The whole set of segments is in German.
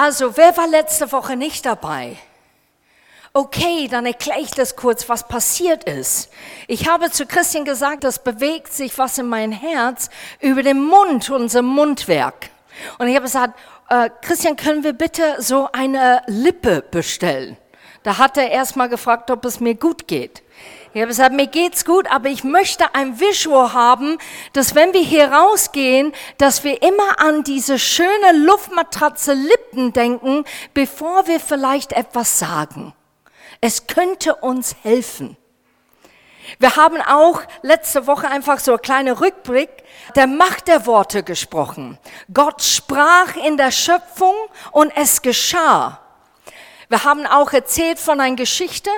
Also, wer war letzte Woche nicht dabei? Okay, dann erkläre ich das kurz, was passiert ist. Ich habe zu Christian gesagt, das bewegt sich was in mein Herz über den Mund, unser Mundwerk. Und ich habe gesagt, äh, Christian, können wir bitte so eine Lippe bestellen? Da hat er erst mal gefragt, ob es mir gut geht. Ich habe gesagt, mir geht's gut, aber ich möchte ein Visual haben, dass wenn wir hier rausgehen, dass wir immer an diese schöne Luftmatratze Lippen denken, bevor wir vielleicht etwas sagen. Es könnte uns helfen. Wir haben auch letzte Woche einfach so eine kleine Rückblick der Macht der Worte gesprochen. Gott sprach in der Schöpfung und es geschah. Wir haben auch erzählt von einer Geschichte,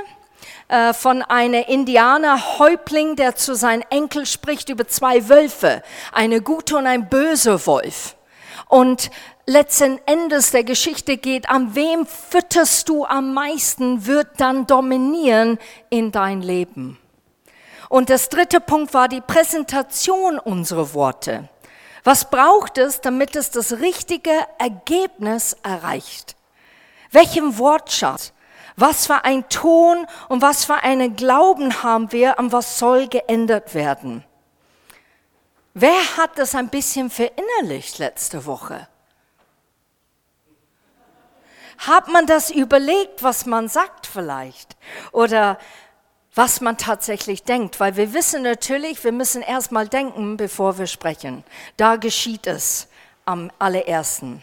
äh, von einem Indianerhäuptling, der zu seinem Enkel spricht über zwei Wölfe, eine gute und ein böse Wolf. Und letzten Endes der Geschichte geht, an wem fütterst du am meisten, wird dann dominieren in dein Leben. Und das dritte Punkt war die Präsentation unserer Worte. Was braucht es, damit es das richtige Ergebnis erreicht? Welchen Wortschatz? Was für ein Ton und was für einen Glauben haben wir und was soll geändert werden? Wer hat das ein bisschen verinnerlicht letzte Woche? Hat man das überlegt, was man sagt vielleicht? Oder was man tatsächlich denkt? Weil wir wissen natürlich, wir müssen erstmal denken, bevor wir sprechen. Da geschieht es am allerersten.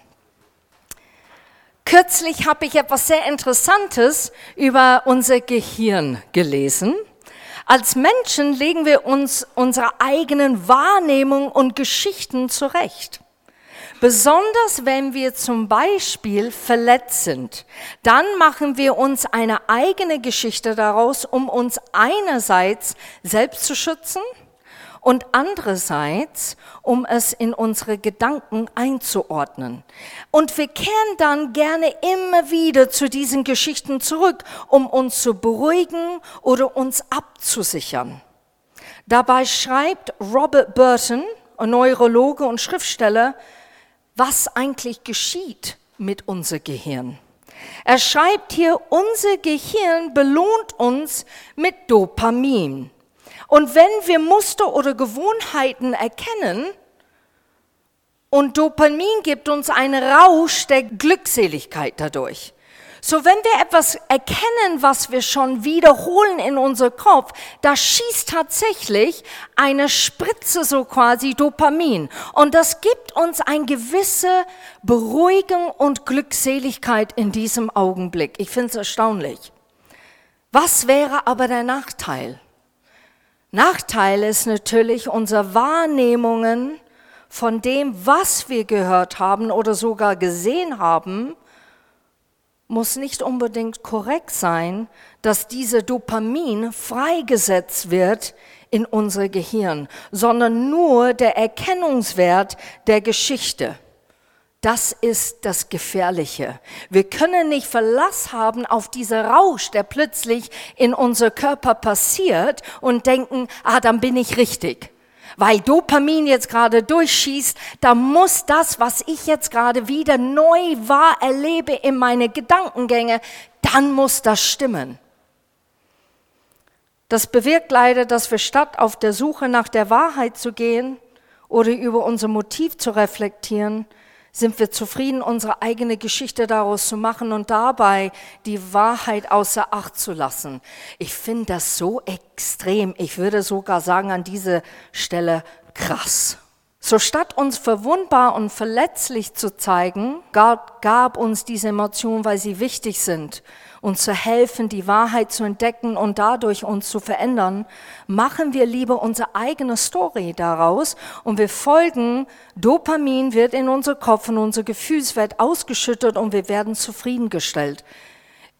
Kürzlich habe ich etwas sehr Interessantes über unser Gehirn gelesen. Als Menschen legen wir uns unsere eigenen Wahrnehmungen und Geschichten zurecht. Besonders wenn wir zum Beispiel verletzt sind, dann machen wir uns eine eigene Geschichte daraus, um uns einerseits selbst zu schützen und andererseits, um es in unsere Gedanken einzuordnen. Und wir kehren dann gerne immer wieder zu diesen Geschichten zurück, um uns zu beruhigen oder uns abzusichern. Dabei schreibt Robert Burton, Neurologe und Schriftsteller, was eigentlich geschieht mit unser Gehirn. Er schreibt hier, unser Gehirn belohnt uns mit Dopamin. Und wenn wir Muster oder Gewohnheiten erkennen, und Dopamin gibt uns einen Rausch der Glückseligkeit dadurch. So, wenn wir etwas erkennen, was wir schon wiederholen in unser Kopf, da schießt tatsächlich eine Spritze so quasi Dopamin. Und das gibt uns eine gewisse Beruhigung und Glückseligkeit in diesem Augenblick. Ich finde es erstaunlich. Was wäre aber der Nachteil? Nachteil ist natürlich unsere Wahrnehmungen von dem, was wir gehört haben oder sogar gesehen haben, muss nicht unbedingt korrekt sein, dass diese Dopamin freigesetzt wird in unser Gehirn, sondern nur der Erkennungswert der Geschichte. Das ist das Gefährliche. Wir können nicht Verlass haben auf diesen Rausch, der plötzlich in unser Körper passiert und denken, ah, dann bin ich richtig. Weil Dopamin jetzt gerade durchschießt, da muss das, was ich jetzt gerade wieder neu wahr erlebe in meine Gedankengänge, dann muss das stimmen. Das bewirkt leider, dass wir statt auf der Suche nach der Wahrheit zu gehen oder über unser Motiv zu reflektieren, sind wir zufrieden, unsere eigene Geschichte daraus zu machen und dabei die Wahrheit außer Acht zu lassen. Ich finde das so extrem. Ich würde sogar sagen an dieser Stelle krass. So statt uns verwundbar und verletzlich zu zeigen, Gott gab uns diese Emotionen, weil sie wichtig sind uns zu helfen, die Wahrheit zu entdecken und dadurch uns zu verändern, machen wir lieber unsere eigene Story daraus und wir folgen, Dopamin wird in unser Kopf und unser Gefühlswelt ausgeschüttet und wir werden zufriedengestellt.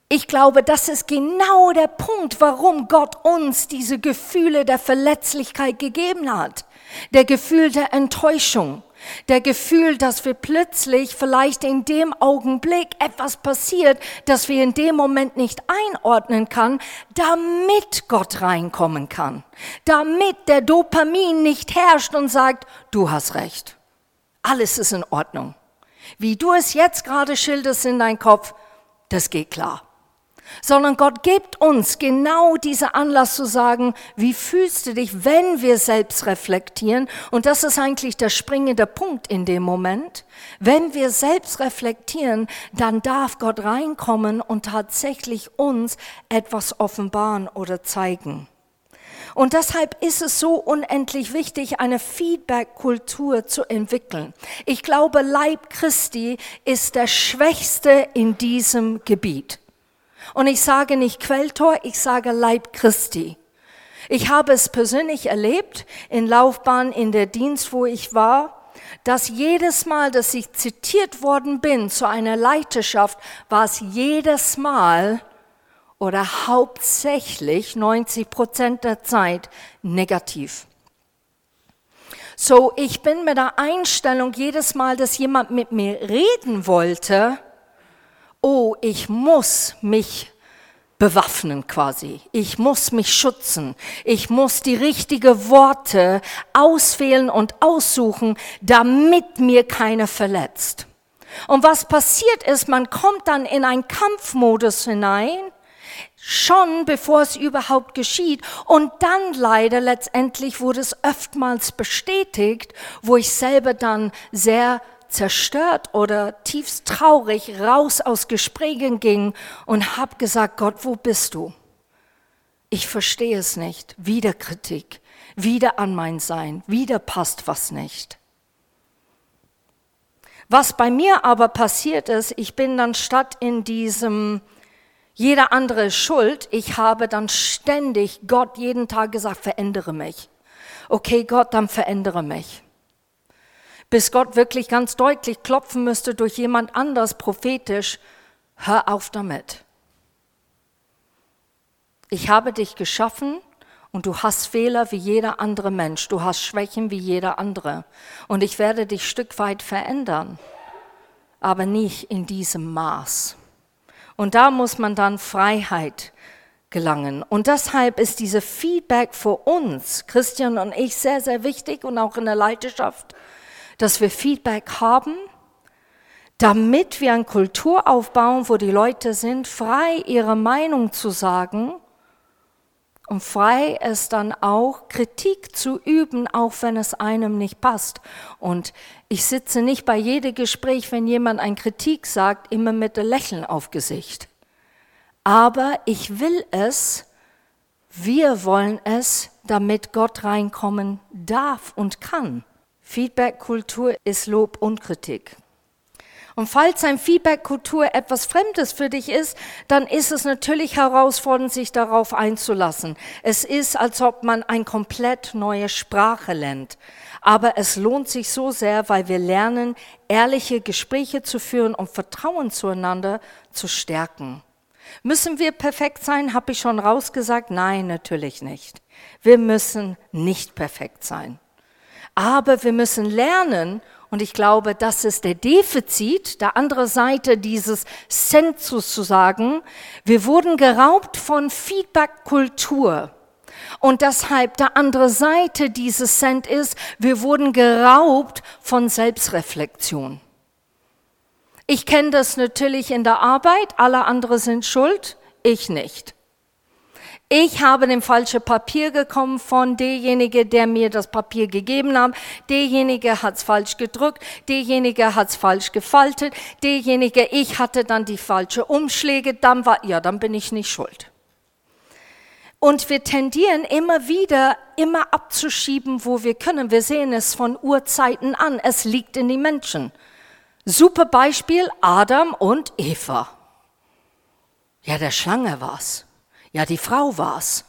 Ich glaube, das ist genau der Punkt, warum Gott uns diese Gefühle der Verletzlichkeit gegeben hat. Der Gefühl der Enttäuschung, der Gefühl, dass wir plötzlich vielleicht in dem Augenblick etwas passiert, das wir in dem Moment nicht einordnen kann, damit Gott reinkommen kann. Damit der Dopamin nicht herrscht und sagt, du hast recht. Alles ist in Ordnung. Wie du es jetzt gerade schilderst in dein Kopf, das geht klar. Sondern Gott gibt uns genau diese Anlass zu sagen, wie fühlst du dich, wenn wir selbst reflektieren? Und das ist eigentlich der springende Punkt in dem Moment. Wenn wir selbst reflektieren, dann darf Gott reinkommen und tatsächlich uns etwas offenbaren oder zeigen. Und deshalb ist es so unendlich wichtig, eine Feedback-Kultur zu entwickeln. Ich glaube, Leib Christi ist der Schwächste in diesem Gebiet. Und ich sage nicht Quelltor, ich sage Leib Christi. Ich habe es persönlich erlebt in Laufbahn in der Dienst, wo ich war, dass jedes Mal, dass ich zitiert worden bin zu einer Leiterschaft, war es jedes Mal oder hauptsächlich 90 Prozent der Zeit negativ. So, ich bin mit der Einstellung jedes Mal, dass jemand mit mir reden wollte, oh, ich muss mich bewaffnen quasi. Ich muss mich schützen. Ich muss die richtigen Worte auswählen und aussuchen, damit mir keiner verletzt. Und was passiert ist, man kommt dann in einen Kampfmodus hinein schon bevor es überhaupt geschieht. Und dann leider letztendlich wurde es oftmals bestätigt, wo ich selber dann sehr zerstört oder tiefst traurig raus aus Gesprächen ging und habe gesagt, Gott, wo bist du? Ich verstehe es nicht. Wieder Kritik, wieder an mein Sein, wieder passt was nicht. Was bei mir aber passiert ist, ich bin dann statt in diesem jeder andere Schuld. Ich habe dann ständig Gott jeden Tag gesagt, verändere mich. Okay, Gott, dann verändere mich. Bis Gott wirklich ganz deutlich klopfen müsste durch jemand anders prophetisch, hör auf damit. Ich habe dich geschaffen und du hast Fehler wie jeder andere Mensch. Du hast Schwächen wie jeder andere. Und ich werde dich Stück weit verändern, aber nicht in diesem Maß. Und da muss man dann Freiheit gelangen. Und deshalb ist diese Feedback für uns, Christian und ich, sehr, sehr wichtig und auch in der Leiterschaft, dass wir Feedback haben, damit wir eine Kultur aufbauen, wo die Leute sind, frei ihre Meinung zu sagen und frei es dann auch Kritik zu üben, auch wenn es einem nicht passt. Und ich sitze nicht bei jedem Gespräch, wenn jemand eine Kritik sagt, immer mit einem Lächeln auf Gesicht. Aber ich will es, wir wollen es, damit Gott reinkommen darf und kann. Feedback-Kultur ist Lob und Kritik. Und falls ein Feedback-Kultur etwas Fremdes für dich ist, dann ist es natürlich herausfordernd, sich darauf einzulassen. Es ist, als ob man eine komplett neue Sprache lernt. Aber es lohnt sich so sehr, weil wir lernen, ehrliche Gespräche zu führen und Vertrauen zueinander zu stärken. Müssen wir perfekt sein, habe ich schon rausgesagt? Nein, natürlich nicht. Wir müssen nicht perfekt sein. Aber wir müssen lernen, und ich glaube, das ist der Defizit, der andere Seite dieses Census zu sagen. Wir wurden geraubt von Feedback-Kultur. Und deshalb der andere Seite dieses Cent ist, wir wurden geraubt von Selbstreflexion. Ich kenne das natürlich in der Arbeit, alle anderen sind schuld, ich nicht. Ich habe den falschen Papier gekommen von derjenige, der mir das Papier gegeben hat. Derjenige hat es falsch gedrückt, derjenige hat es falsch gefaltet, derjenige, ich hatte dann die falsche Umschläge, dann war, ja, dann bin ich nicht schuld. Und wir tendieren immer wieder, immer abzuschieben, wo wir können. Wir sehen es von Urzeiten an. Es liegt in den Menschen. Super Beispiel Adam und Eva. Ja, der Schlange war's. Ja, die Frau war's.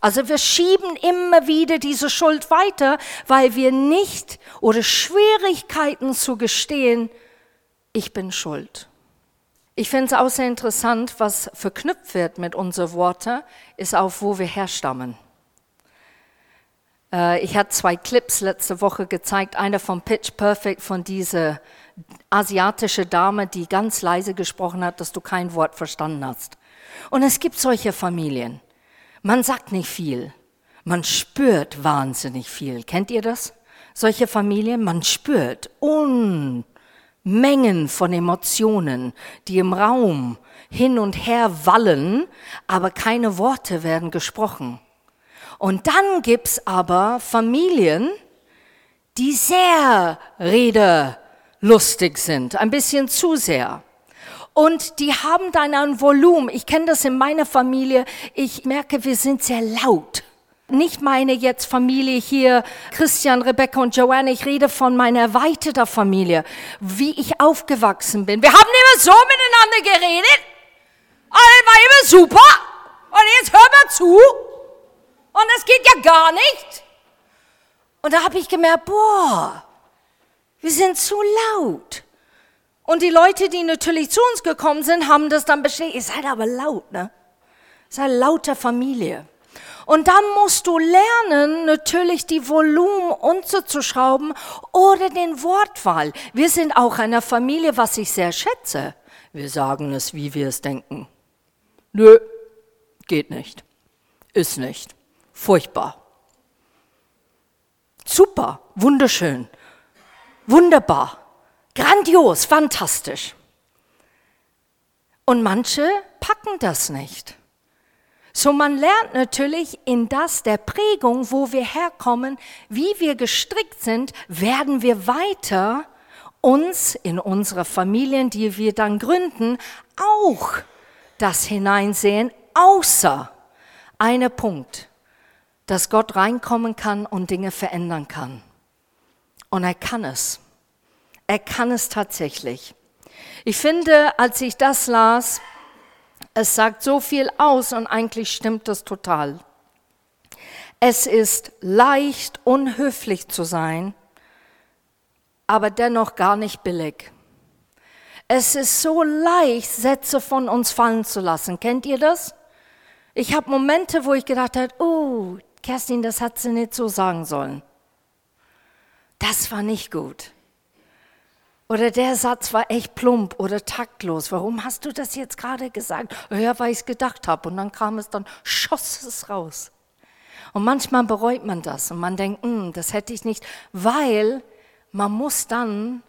Also wir schieben immer wieder diese Schuld weiter, weil wir nicht oder Schwierigkeiten zu gestehen, ich bin schuld. Ich finde es auch sehr interessant, was verknüpft wird mit unseren Worten, ist auch, wo wir herstammen. Äh, ich hatte zwei Clips letzte Woche gezeigt, einer von Pitch Perfect, von dieser asiatische Dame, die ganz leise gesprochen hat, dass du kein Wort verstanden hast. Und es gibt solche Familien. Man sagt nicht viel, man spürt wahnsinnig viel. Kennt ihr das? Solche Familien, man spürt Mengen von Emotionen, die im Raum hin und her wallen, aber keine Worte werden gesprochen. Und dann gibt's aber Familien, die sehr rederlustig sind, ein bisschen zu sehr. Und die haben dann ein Volumen. Ich kenne das in meiner Familie. Ich merke, wir sind sehr laut. Nicht meine jetzt Familie hier, Christian, Rebecca und Joanne. Ich rede von meiner erweiterten Familie, wie ich aufgewachsen bin. Wir haben immer so miteinander geredet. Alles war immer super. Und jetzt hör mal zu. Und das geht ja gar nicht. Und da habe ich gemerkt, boah, wir sind zu laut. Und die Leute, die natürlich zu uns gekommen sind, haben das dann bestätigt. Ihr seid aber laut, ne? Ihr seid lauter Familie. Und dann musst du lernen, natürlich die Volumen unterzuschrauben oder den Wortwahl. Wir sind auch eine Familie, was ich sehr schätze. Wir sagen es, wie wir es denken. Nö, geht nicht. Ist nicht. Furchtbar. Super, wunderschön, wunderbar, grandios, fantastisch. Und manche packen das nicht. So man lernt natürlich in das der Prägung, wo wir herkommen, wie wir gestrickt sind, werden wir weiter uns in unsere Familien, die wir dann gründen, auch das hineinsehen, außer einer Punkt dass Gott reinkommen kann und Dinge verändern kann. Und er kann es. Er kann es tatsächlich. Ich finde, als ich das las, es sagt so viel aus und eigentlich stimmt das total. Es ist leicht, unhöflich zu sein, aber dennoch gar nicht billig. Es ist so leicht, Sätze von uns fallen zu lassen. Kennt ihr das? Ich habe Momente, wo ich gedacht habe, oh, Kerstin, das hat sie nicht so sagen sollen. Das war nicht gut. Oder der Satz war echt plump oder taktlos. Warum hast du das jetzt gerade gesagt? Ja, weil ich es gedacht habe. Und dann kam es dann, schoss es raus. Und manchmal bereut man das und man denkt, hm, das hätte ich nicht, weil man muss dann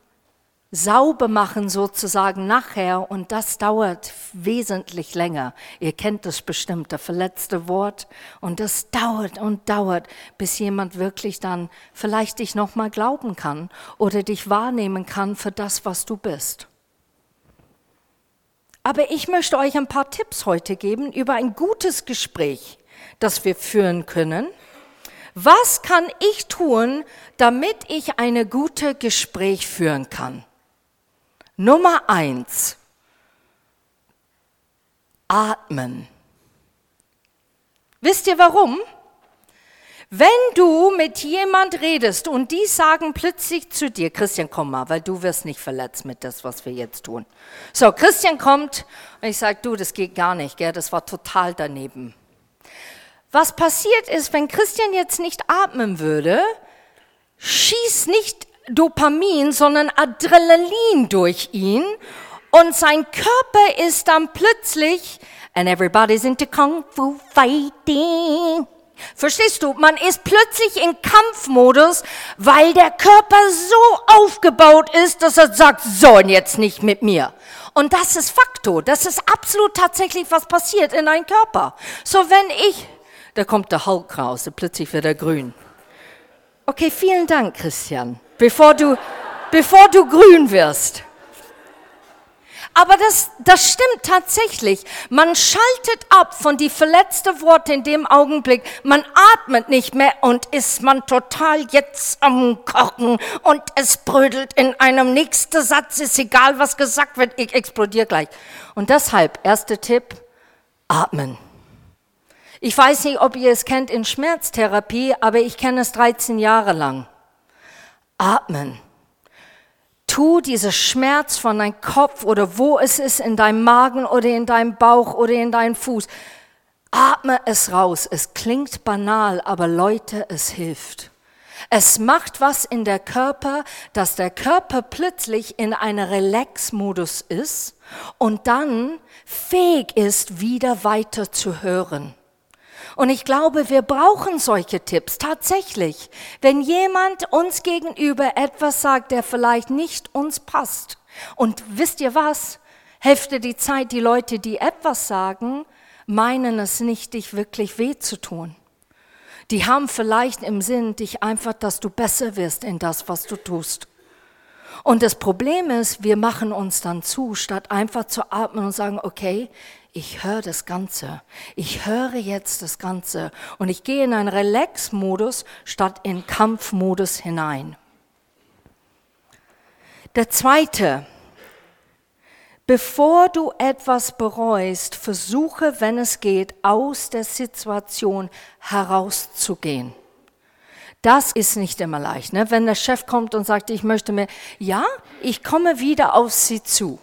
sauber machen sozusagen nachher und das dauert wesentlich länger. Ihr kennt das bestimmt, das verletzte Wort und das dauert und dauert, bis jemand wirklich dann vielleicht dich nochmal glauben kann oder dich wahrnehmen kann für das, was du bist. Aber ich möchte euch ein paar Tipps heute geben über ein gutes Gespräch, das wir führen können. Was kann ich tun, damit ich eine gute Gespräch führen kann? Nummer eins, atmen. Wisst ihr warum? Wenn du mit jemand redest und die sagen plötzlich zu dir, Christian, komm mal, weil du wirst nicht verletzt mit das, was wir jetzt tun. So, Christian kommt und ich sage, du, das geht gar nicht, gell, das war total daneben. Was passiert ist, wenn Christian jetzt nicht atmen würde, schießt nicht Dopamin, sondern Adrenalin durch ihn und sein Körper ist dann plötzlich, and everybody's into Kung Fu Fighting. Verstehst du? Man ist plötzlich in Kampfmodus, weil der Körper so aufgebaut ist, dass er sagt, so und jetzt nicht mit mir. Und das ist Faktor. Das ist absolut tatsächlich, was passiert in deinem Körper. So wenn ich, da kommt der Hulk raus, plötzlich wird er grün. Okay, vielen Dank, Christian bevor du, bevor du grün wirst. Aber das, das stimmt tatsächlich. Man schaltet ab von die verletzten Worte in dem Augenblick. Man atmet nicht mehr und ist man total jetzt am Kochen und es brödelt in einem nächsten Satz. Ist egal, was gesagt wird, ich explodiere gleich. Und deshalb, erster Tipp, atmen. Ich weiß nicht, ob ihr es kennt in Schmerztherapie, aber ich kenne es 13 Jahre lang. Atmen. Tu dieser Schmerz von deinem Kopf oder wo es ist, in deinem Magen oder in deinem Bauch oder in deinem Fuß. Atme es raus. Es klingt banal, aber Leute, es hilft. Es macht was in der Körper, dass der Körper plötzlich in einem Relax-Modus ist und dann fähig ist, wieder weiter zu hören. Und ich glaube, wir brauchen solche Tipps tatsächlich. Wenn jemand uns gegenüber etwas sagt, der vielleicht nicht uns passt. Und wisst ihr was? Hälfte die Zeit, die Leute, die etwas sagen, meinen es nicht, dich wirklich weh zu tun. Die haben vielleicht im Sinn, dich einfach, dass du besser wirst in das, was du tust. Und das Problem ist, wir machen uns dann zu, statt einfach zu atmen und sagen, okay, ich höre das Ganze. Ich höre jetzt das Ganze. Und ich gehe in einen Relax-Modus statt in Kampfmodus hinein. Der zweite, bevor du etwas bereust, versuche, wenn es geht, aus der Situation herauszugehen. Das ist nicht immer leicht. Ne? Wenn der Chef kommt und sagt, ich möchte mir, ja, ich komme wieder auf Sie zu.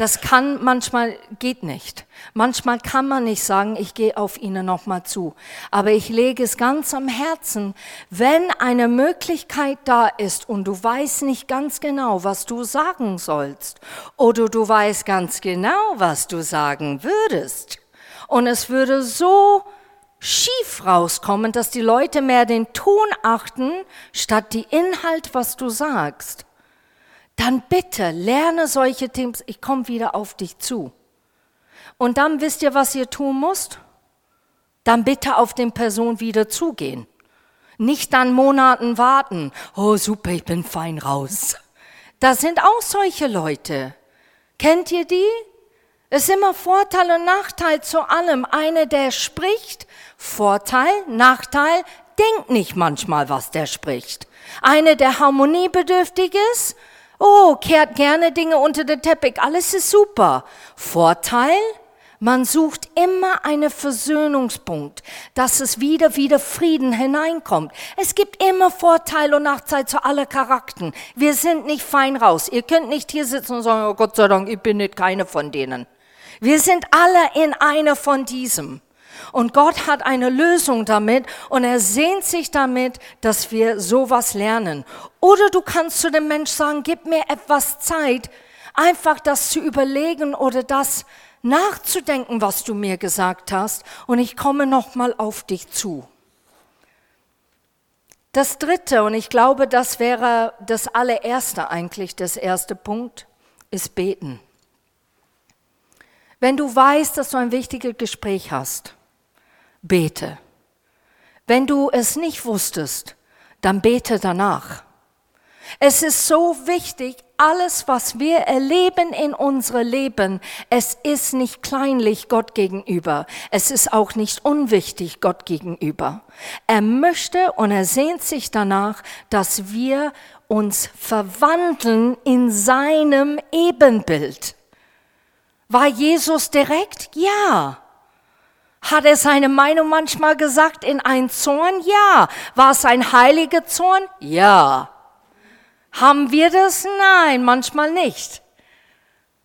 Das kann manchmal geht nicht. Manchmal kann man nicht sagen, ich gehe auf Ihnen nochmal zu. Aber ich lege es ganz am Herzen, wenn eine Möglichkeit da ist und du weißt nicht ganz genau, was du sagen sollst, oder du weißt ganz genau, was du sagen würdest, und es würde so schief rauskommen, dass die Leute mehr den Ton achten, statt die Inhalt, was du sagst, dann bitte lerne solche Themen. Ich komme wieder auf dich zu. Und dann wisst ihr, was ihr tun musst? Dann bitte auf den Person wieder zugehen. Nicht dann Monaten warten. Oh, super, ich bin fein raus. Das sind auch solche Leute. Kennt ihr die? Es ist immer Vorteil und Nachteil zu allem. Eine, der spricht, Vorteil, Nachteil, denkt nicht manchmal, was der spricht. Eine, der harmoniebedürftig ist, oh, kehrt gerne Dinge unter den Teppich, alles ist super. Vorteil, man sucht immer einen Versöhnungspunkt, dass es wieder, wieder Frieden hineinkommt. Es gibt immer Vorteil und Nachteil zu aller Charakter. Wir sind nicht fein raus. Ihr könnt nicht hier sitzen und sagen, oh Gott sei Dank, ich bin nicht keine von denen. Wir sind alle in einer von diesem. Und Gott hat eine Lösung damit und er sehnt sich damit, dass wir sowas lernen. Oder du kannst zu dem Mensch sagen, gib mir etwas Zeit, einfach das zu überlegen oder das nachzudenken, was du mir gesagt hast und ich komme nochmal auf dich zu. Das dritte, und ich glaube, das wäre das allererste eigentlich, das erste Punkt, ist beten. Wenn du weißt, dass du ein wichtiges Gespräch hast, bete. Wenn du es nicht wusstest, dann bete danach. Es ist so wichtig, alles, was wir erleben in unserem Leben, es ist nicht kleinlich Gott gegenüber. Es ist auch nicht unwichtig Gott gegenüber. Er möchte und er sehnt sich danach, dass wir uns verwandeln in seinem Ebenbild. War Jesus direkt? Ja. Hat er seine Meinung manchmal gesagt in ein Zorn? Ja. War es ein heiliger Zorn? Ja. Haben wir das? Nein, manchmal nicht.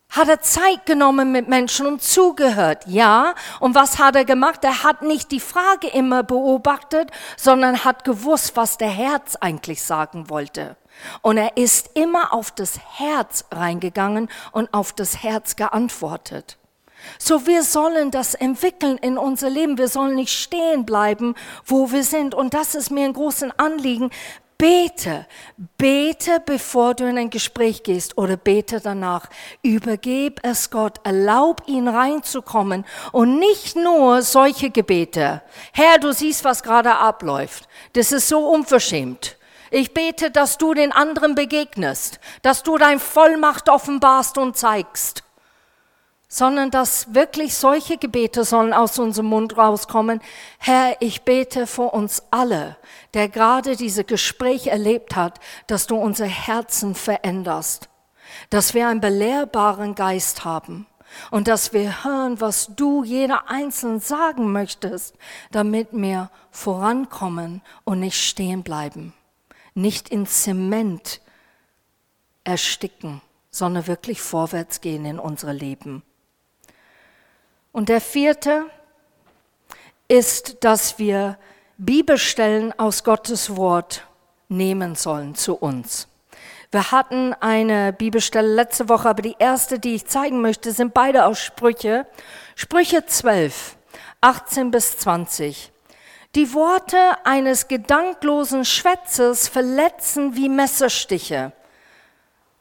Hat er Zeit genommen mit Menschen und zugehört? Ja. Und was hat er gemacht? Er hat nicht die Frage immer beobachtet, sondern hat gewusst, was der Herz eigentlich sagen wollte. Und er ist immer auf das Herz reingegangen und auf das Herz geantwortet. So wir sollen das entwickeln in unser Leben. Wir sollen nicht stehen bleiben, wo wir sind. Und das ist mir ein großes Anliegen. Bete, bete, bevor du in ein Gespräch gehst oder bete danach. Übergeb es Gott, erlaub ihn reinzukommen und nicht nur solche Gebete. Herr, du siehst, was gerade abläuft. Das ist so unverschämt. Ich bete, dass du den anderen begegnest, dass du dein Vollmacht offenbarst und zeigst, sondern dass wirklich solche Gebete sollen aus unserem Mund rauskommen. Herr, ich bete vor uns alle, der gerade diese Gespräch erlebt hat, dass du unser Herzen veränderst, dass wir einen belehrbaren Geist haben und dass wir hören, was du jeder Einzelne sagen möchtest, damit wir vorankommen und nicht stehen bleiben nicht in Zement ersticken, sondern wirklich vorwärts gehen in unsere Leben. Und der vierte ist, dass wir Bibelstellen aus Gottes Wort nehmen sollen zu uns. Wir hatten eine Bibelstelle letzte Woche, aber die erste, die ich zeigen möchte, sind beide aus Sprüche. Sprüche 12, 18 bis 20. Die Worte eines gedanklosen Schwätzers verletzen wie Messerstiche.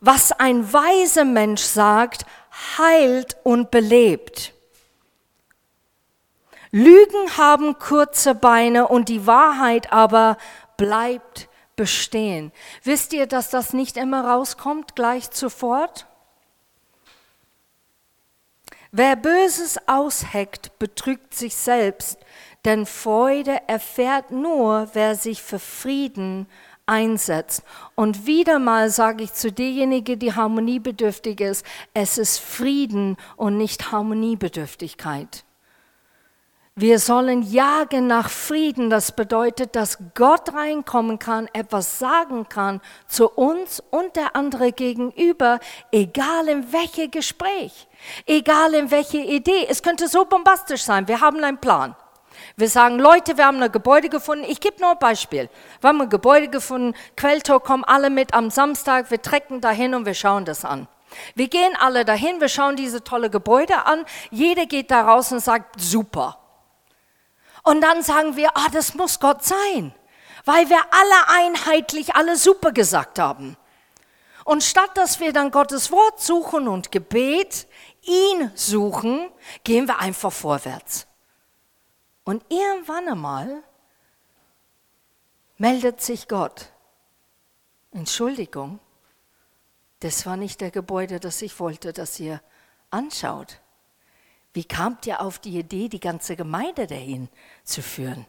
Was ein weiser Mensch sagt, heilt und belebt. Lügen haben kurze Beine und die Wahrheit aber bleibt bestehen. Wisst ihr, dass das nicht immer rauskommt gleich sofort? Wer Böses ausheckt, betrügt sich selbst, denn Freude erfährt nur, wer sich für Frieden einsetzt. Und wieder mal sage ich zu derjenigen, die harmoniebedürftig ist, es ist Frieden und nicht Harmoniebedürftigkeit. Wir sollen jagen nach Frieden. Das bedeutet, dass Gott reinkommen kann, etwas sagen kann zu uns und der andere gegenüber, egal in welchem Gespräch, egal in welche Idee. Es könnte so bombastisch sein. Wir haben einen Plan. Wir sagen, Leute, wir haben ein Gebäude gefunden. Ich gebe nur ein Beispiel. Wir haben ein Gebäude gefunden. Quelltor kommen alle mit am Samstag. Wir trecken dahin und wir schauen das an. Wir gehen alle dahin. Wir schauen diese tolle Gebäude an. Jeder geht da raus und sagt, super. Und dann sagen wir, ah, das muss Gott sein, weil wir alle einheitlich alle super gesagt haben. Und statt dass wir dann Gottes Wort suchen und Gebet, ihn suchen, gehen wir einfach vorwärts. Und irgendwann einmal meldet sich Gott. Entschuldigung, das war nicht der Gebäude, das ich wollte, dass ihr anschaut. Wie kamt ihr auf die Idee, die ganze Gemeinde dahin zu führen?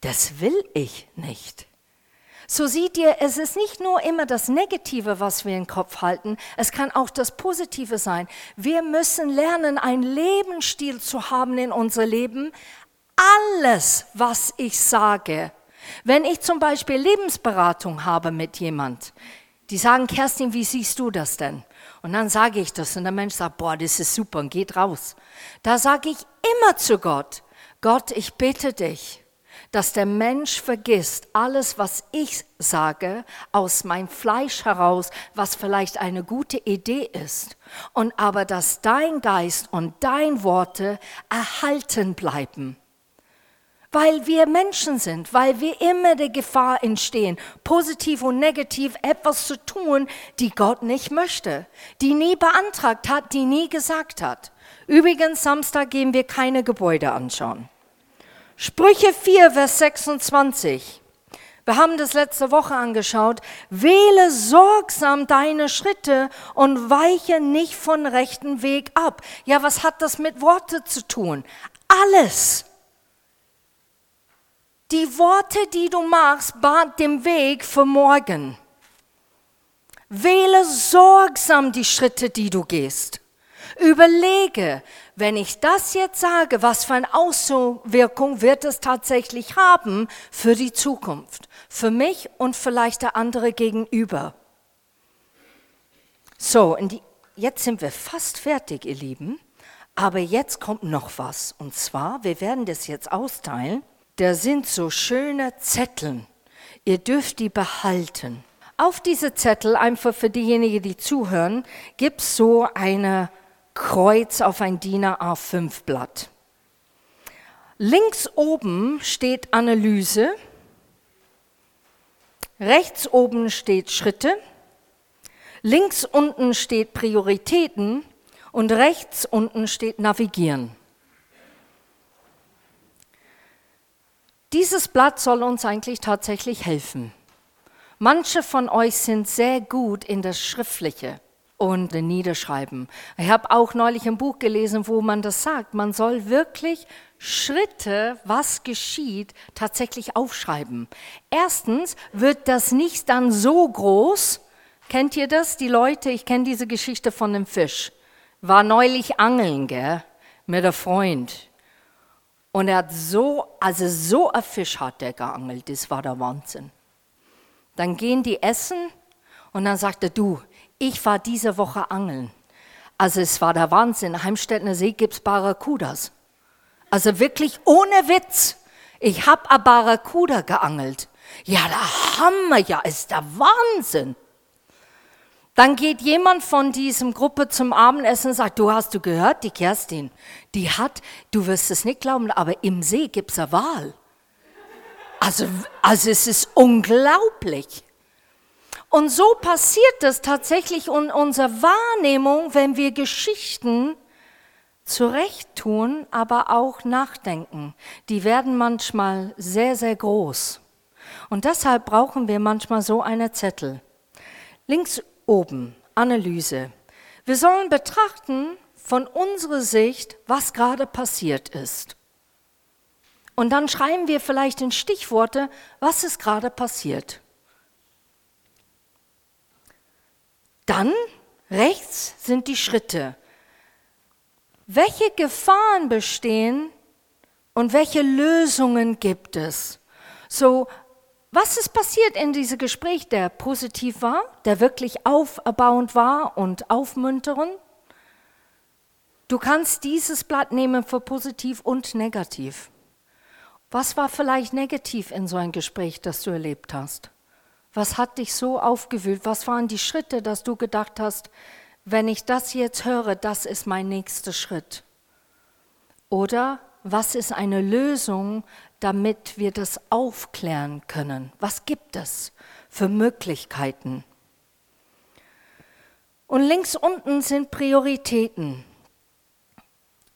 Das will ich nicht. So seht ihr, es ist nicht nur immer das Negative, was wir im Kopf halten, es kann auch das Positive sein. Wir müssen lernen, einen Lebensstil zu haben in unser Leben. Alles, was ich sage, wenn ich zum Beispiel Lebensberatung habe mit jemand, die sagen, Kerstin, wie siehst du das denn? Und dann sage ich das. Und der Mensch sagt, boah, das ist super und geht raus. Da sage ich immer zu Gott, Gott, ich bitte dich, dass der Mensch vergisst alles, was ich sage, aus meinem Fleisch heraus, was vielleicht eine gute Idee ist, und aber dass dein Geist und dein Worte erhalten bleiben weil wir Menschen sind, weil wir immer der Gefahr entstehen, positiv und negativ etwas zu tun, die Gott nicht möchte, die nie beantragt hat, die nie gesagt hat. Übrigens, Samstag gehen wir keine Gebäude anschauen. Sprüche 4, Vers 26. Wir haben das letzte Woche angeschaut. Wähle sorgsam deine Schritte und weiche nicht von rechten Weg ab. Ja, was hat das mit Worte zu tun? Alles. Die Worte, die du machst, bahnt den Weg für morgen. Wähle sorgsam die Schritte, die du gehst. Überlege, wenn ich das jetzt sage, was für eine Auswirkung wird es tatsächlich haben für die Zukunft, für mich und vielleicht der andere gegenüber. So, die, jetzt sind wir fast fertig, ihr Lieben, aber jetzt kommt noch was. Und zwar, wir werden das jetzt austeilen da sind so schöne Zettel. Ihr dürft die behalten. Auf diese Zettel, einfach für diejenigen, die zuhören, gibt es so eine Kreuz auf ein DIN A5 Blatt. Links oben steht Analyse, rechts oben steht Schritte, links unten steht Prioritäten und rechts unten steht Navigieren. Dieses Blatt soll uns eigentlich tatsächlich helfen. Manche von euch sind sehr gut in das Schriftliche und Niederschreiben. Ich habe auch neulich ein Buch gelesen, wo man das sagt. Man soll wirklich Schritte, was geschieht, tatsächlich aufschreiben. Erstens wird das nicht dann so groß. Kennt ihr das? Die Leute, ich kenne diese Geschichte von dem Fisch. War neulich angeln, gell? Mit einem Freund. Und er hat so, also so ein Fisch hat er geangelt, das war der Wahnsinn. Dann gehen die essen und dann sagt er, du, ich war diese Woche angeln. Also es war der Wahnsinn. Heimstädter See gibt es Barracudas. Also wirklich ohne Witz. Ich habe a Barracuda geangelt. Ja, der Hammer, ja, ist der Wahnsinn. Dann geht jemand von diesem Gruppe zum Abendessen und sagt, du hast du gehört, die Kerstin, die hat, du wirst es nicht glauben, aber im See gibt es eine Wahl. Also, also es ist unglaublich. Und so passiert es tatsächlich in unserer Wahrnehmung, wenn wir Geschichten zurecht tun, aber auch nachdenken. Die werden manchmal sehr, sehr groß. Und deshalb brauchen wir manchmal so eine Zettel. Links oben, Analyse. Wir sollen betrachten von unserer Sicht, was gerade passiert ist. Und dann schreiben wir vielleicht in Stichworte, was ist gerade passiert. Dann rechts sind die Schritte. Welche Gefahren bestehen und welche Lösungen gibt es? So was ist passiert in diesem Gespräch, der positiv war, der wirklich aufbauend war und aufmunternd? Du kannst dieses Blatt nehmen für positiv und negativ. Was war vielleicht negativ in so einem Gespräch, das du erlebt hast? Was hat dich so aufgewühlt? Was waren die Schritte, dass du gedacht hast, wenn ich das jetzt höre, das ist mein nächster Schritt? Oder was ist eine Lösung, damit wir das aufklären können. Was gibt es für Möglichkeiten? Und links unten sind Prioritäten.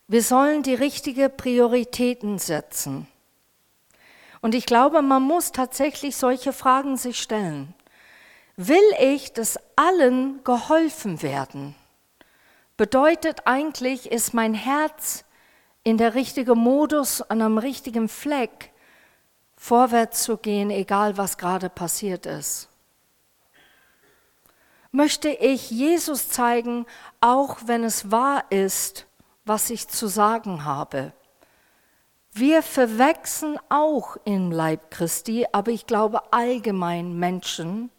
Wir sollen die richtigen Prioritäten setzen. Und ich glaube, man muss tatsächlich solche Fragen sich stellen. Will ich, dass allen geholfen werden? Bedeutet eigentlich, ist mein Herz in der richtigen Modus, an einem richtigen Fleck vorwärts zu gehen, egal was gerade passiert ist. Möchte ich Jesus zeigen, auch wenn es wahr ist, was ich zu sagen habe. Wir verwechseln auch im Leib Christi, aber ich glaube allgemein Menschen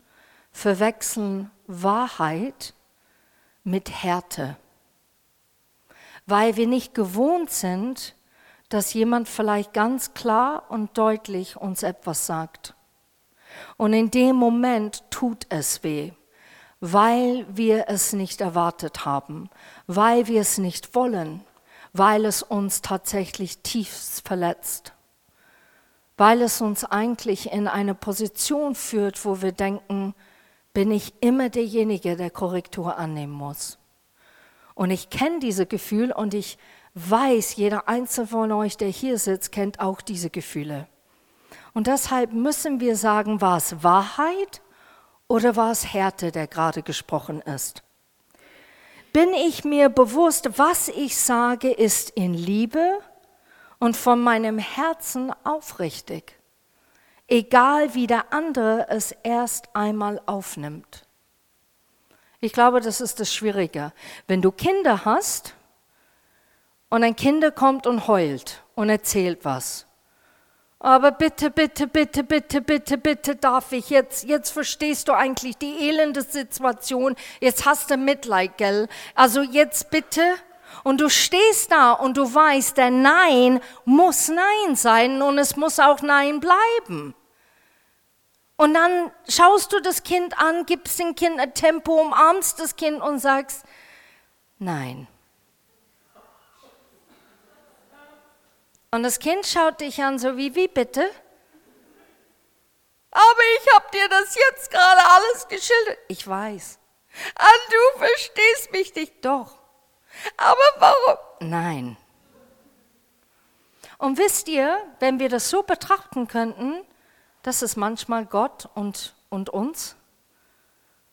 verwechseln Wahrheit mit Härte weil wir nicht gewohnt sind, dass jemand vielleicht ganz klar und deutlich uns etwas sagt. Und in dem Moment tut es weh, weil wir es nicht erwartet haben, weil wir es nicht wollen, weil es uns tatsächlich tiefst verletzt, weil es uns eigentlich in eine Position führt, wo wir denken, bin ich immer derjenige, der Korrektur annehmen muss. Und ich kenne diese Gefühle und ich weiß, jeder einzelne von euch, der hier sitzt, kennt auch diese Gefühle. Und deshalb müssen wir sagen, war es Wahrheit oder war es Härte, der gerade gesprochen ist? Bin ich mir bewusst, was ich sage, ist in Liebe und von meinem Herzen aufrichtig, egal wie der andere es erst einmal aufnimmt. Ich glaube, das ist das Schwierige. Wenn du Kinder hast und ein Kind kommt und heult und erzählt was. Aber bitte, bitte, bitte, bitte, bitte, bitte darf ich jetzt, jetzt verstehst du eigentlich die elende Situation, jetzt hast du Mitleid, gell? Also jetzt bitte. Und du stehst da und du weißt, der Nein muss Nein sein und es muss auch Nein bleiben. Und dann schaust du das Kind an, gibst dem Kind ein Tempo, umarmst das Kind und sagst, nein. Und das Kind schaut dich an, so wie, wie bitte? Aber ich habe dir das jetzt gerade alles geschildert. Ich weiß. Ah, du verstehst mich nicht. Doch. Aber warum? Nein. Und wisst ihr, wenn wir das so betrachten könnten, das ist manchmal Gott und, und uns.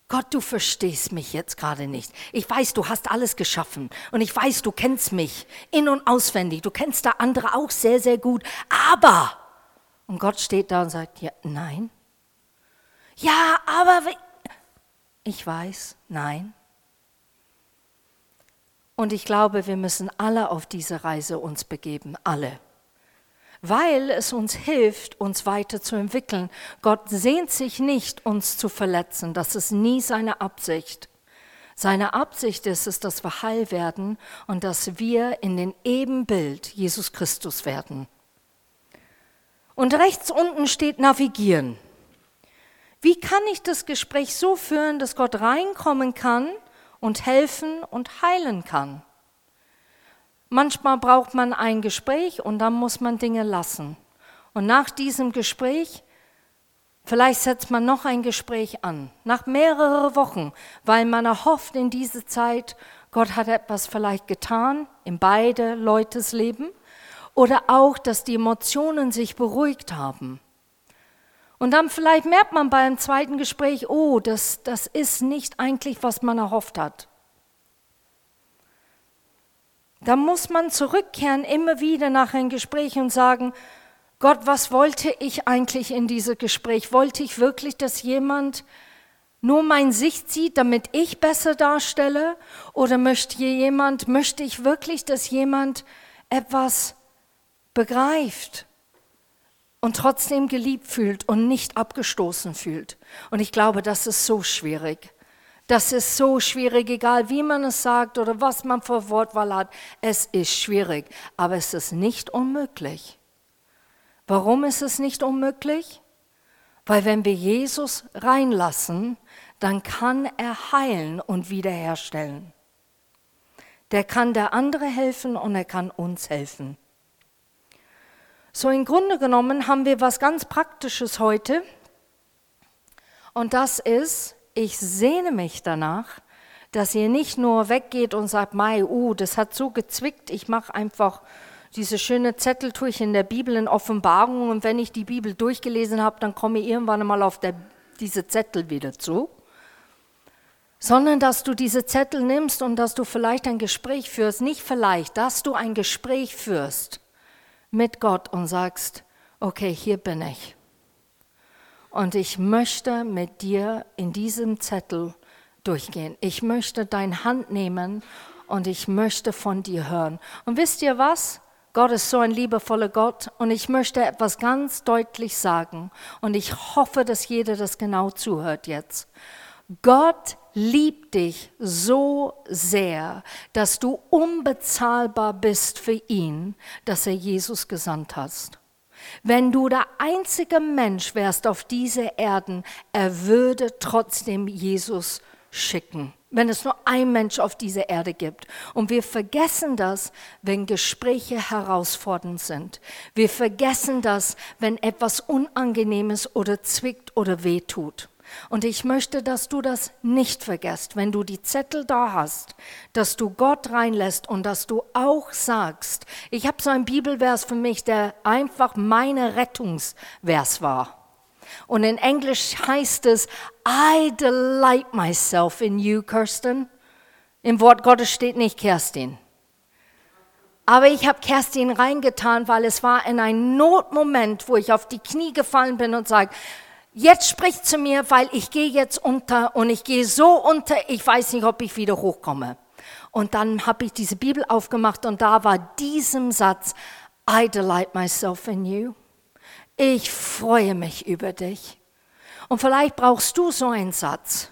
Gott, du verstehst mich jetzt gerade nicht. Ich weiß, du hast alles geschaffen und ich weiß, du kennst mich in und auswendig. Du kennst da andere auch sehr, sehr gut. Aber, und Gott steht da und sagt, ja, nein. Ja, aber ich weiß, nein. Und ich glaube, wir müssen alle auf diese Reise uns begeben, alle weil es uns hilft, uns weiterzuentwickeln. Gott sehnt sich nicht, uns zu verletzen. Das ist nie seine Absicht. Seine Absicht ist es, dass wir heil werden und dass wir in den Ebenbild Jesus Christus werden. Und rechts unten steht Navigieren. Wie kann ich das Gespräch so führen, dass Gott reinkommen kann und helfen und heilen kann? Manchmal braucht man ein Gespräch und dann muss man Dinge lassen. Und nach diesem Gespräch, vielleicht setzt man noch ein Gespräch an, nach mehreren Wochen, weil man erhofft in dieser Zeit, Gott hat etwas vielleicht getan in beide Leutes Leben oder auch, dass die Emotionen sich beruhigt haben. Und dann vielleicht merkt man beim zweiten Gespräch, oh, das, das ist nicht eigentlich, was man erhofft hat. Da muss man zurückkehren immer wieder nach einem Gespräch und sagen, Gott, was wollte ich eigentlich in diesem Gespräch? Wollte ich wirklich, dass jemand nur mein Sicht sieht, damit ich besser darstelle? Oder möchte jemand, möchte ich wirklich, dass jemand etwas begreift und trotzdem geliebt fühlt und nicht abgestoßen fühlt? Und ich glaube, das ist so schwierig. Das ist so schwierig, egal wie man es sagt oder was man für Wortwahl hat. Es ist schwierig, aber es ist nicht unmöglich. Warum ist es nicht unmöglich? Weil wenn wir Jesus reinlassen, dann kann er heilen und wiederherstellen. Der kann der andere helfen und er kann uns helfen. So im Grunde genommen haben wir was ganz Praktisches heute. Und das ist, ich sehne mich danach, dass ihr nicht nur weggeht und sagt, Mai, uh, das hat so gezwickt, ich mache einfach diese schöne Zettel tue ich in der Bibel in Offenbarung und wenn ich die Bibel durchgelesen habe, dann komme ich irgendwann mal auf der, diese Zettel wieder zu. Sondern dass du diese Zettel nimmst und dass du vielleicht ein Gespräch führst, nicht vielleicht, dass du ein Gespräch führst mit Gott und sagst, okay, hier bin ich. Und ich möchte mit dir in diesem Zettel durchgehen. Ich möchte deine Hand nehmen und ich möchte von dir hören. Und wisst ihr was? Gott ist so ein liebevoller Gott und ich möchte etwas ganz deutlich sagen und ich hoffe, dass jeder das genau zuhört jetzt. Gott liebt dich so sehr, dass du unbezahlbar bist für ihn, dass er Jesus gesandt hast. Wenn du der einzige Mensch wärst auf dieser Erden, er würde trotzdem Jesus schicken wenn es nur ein Mensch auf dieser Erde gibt. Und wir vergessen das, wenn Gespräche herausfordernd sind. Wir vergessen das, wenn etwas Unangenehmes oder zwickt oder wehtut. Und ich möchte, dass du das nicht vergisst, wenn du die Zettel da hast, dass du Gott reinlässt und dass du auch sagst, ich habe so einen Bibelvers für mich, der einfach meine Rettungsvers war. Und in Englisch heißt es, I delight myself in you, Kirsten. Im Wort Gottes steht nicht Kerstin. Aber ich habe Kerstin reingetan, weil es war in einem Notmoment, wo ich auf die Knie gefallen bin und sage, jetzt sprich zu mir, weil ich gehe jetzt unter und ich gehe so unter, ich weiß nicht, ob ich wieder hochkomme. Und dann habe ich diese Bibel aufgemacht und da war diesem Satz, I delight myself in you. Ich freue mich über dich. Und vielleicht brauchst du so einen Satz.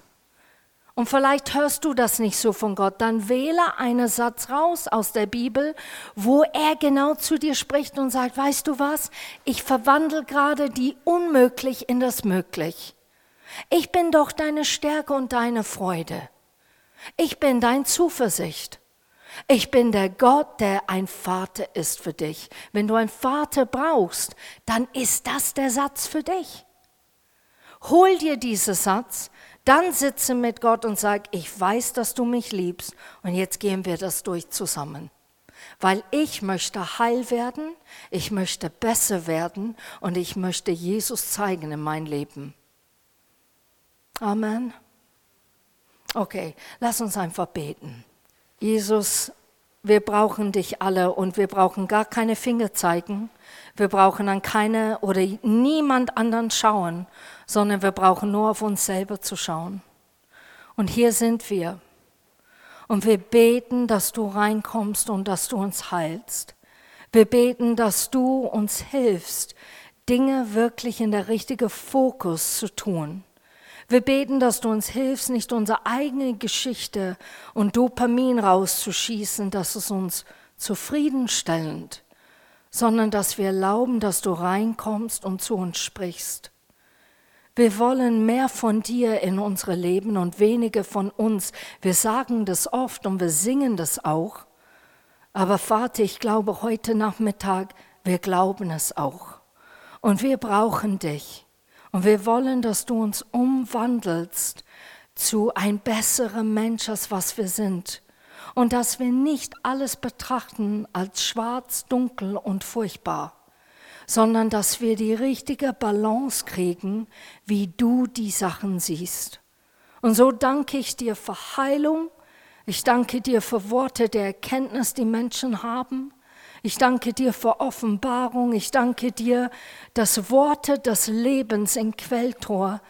Und vielleicht hörst du das nicht so von Gott. Dann wähle einen Satz raus aus der Bibel, wo er genau zu dir spricht und sagt, weißt du was? Ich verwandle gerade die Unmöglich in das Möglich. Ich bin doch deine Stärke und deine Freude. Ich bin dein Zuversicht. Ich bin der Gott, der ein Vater ist für dich. Wenn du einen Vater brauchst, dann ist das der Satz für dich. Hol dir diesen Satz, dann sitze mit Gott und sag, ich weiß, dass du mich liebst und jetzt gehen wir das durch zusammen. Weil ich möchte heil werden, ich möchte besser werden und ich möchte Jesus zeigen in mein Leben. Amen. Okay, lass uns einfach beten. Jesus, wir brauchen dich alle und wir brauchen gar keine Finger zeigen. Wir brauchen an keine oder niemand anderen schauen, sondern wir brauchen nur auf uns selber zu schauen. Und hier sind wir. Und wir beten, dass du reinkommst und dass du uns heilst. Wir beten, dass du uns hilfst, Dinge wirklich in der richtigen Fokus zu tun. Wir beten, dass du uns hilfst, nicht unsere eigene Geschichte und Dopamin rauszuschießen, dass es uns zufriedenstellend, sondern dass wir erlauben, dass du reinkommst und zu uns sprichst. Wir wollen mehr von dir in unsere Leben und weniger von uns. Wir sagen das oft und wir singen das auch. Aber Vater, ich glaube heute Nachmittag, wir glauben es auch. Und wir brauchen dich. Und wir wollen, dass du uns umwandelst zu ein besserer Mensch, als was wir sind. Und dass wir nicht alles betrachten als schwarz, dunkel und furchtbar, sondern dass wir die richtige Balance kriegen, wie du die Sachen siehst. Und so danke ich dir für Heilung. Ich danke dir für Worte der Erkenntnis, die Menschen haben. Ich danke dir für Offenbarung. Ich danke dir, dass Worte des Lebens in Quelltor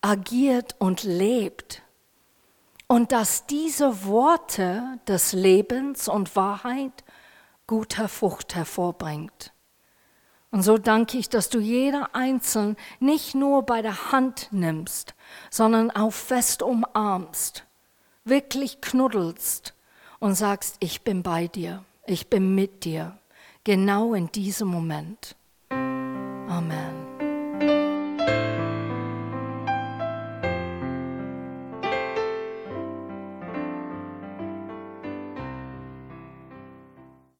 agiert und lebt. Und dass diese Worte des Lebens und Wahrheit guter Frucht hervorbringt. Und so danke ich, dass du jeder Einzelne nicht nur bei der Hand nimmst, sondern auch fest umarmst, wirklich knuddelst und sagst, ich bin bei dir, ich bin mit dir, genau in diesem Moment.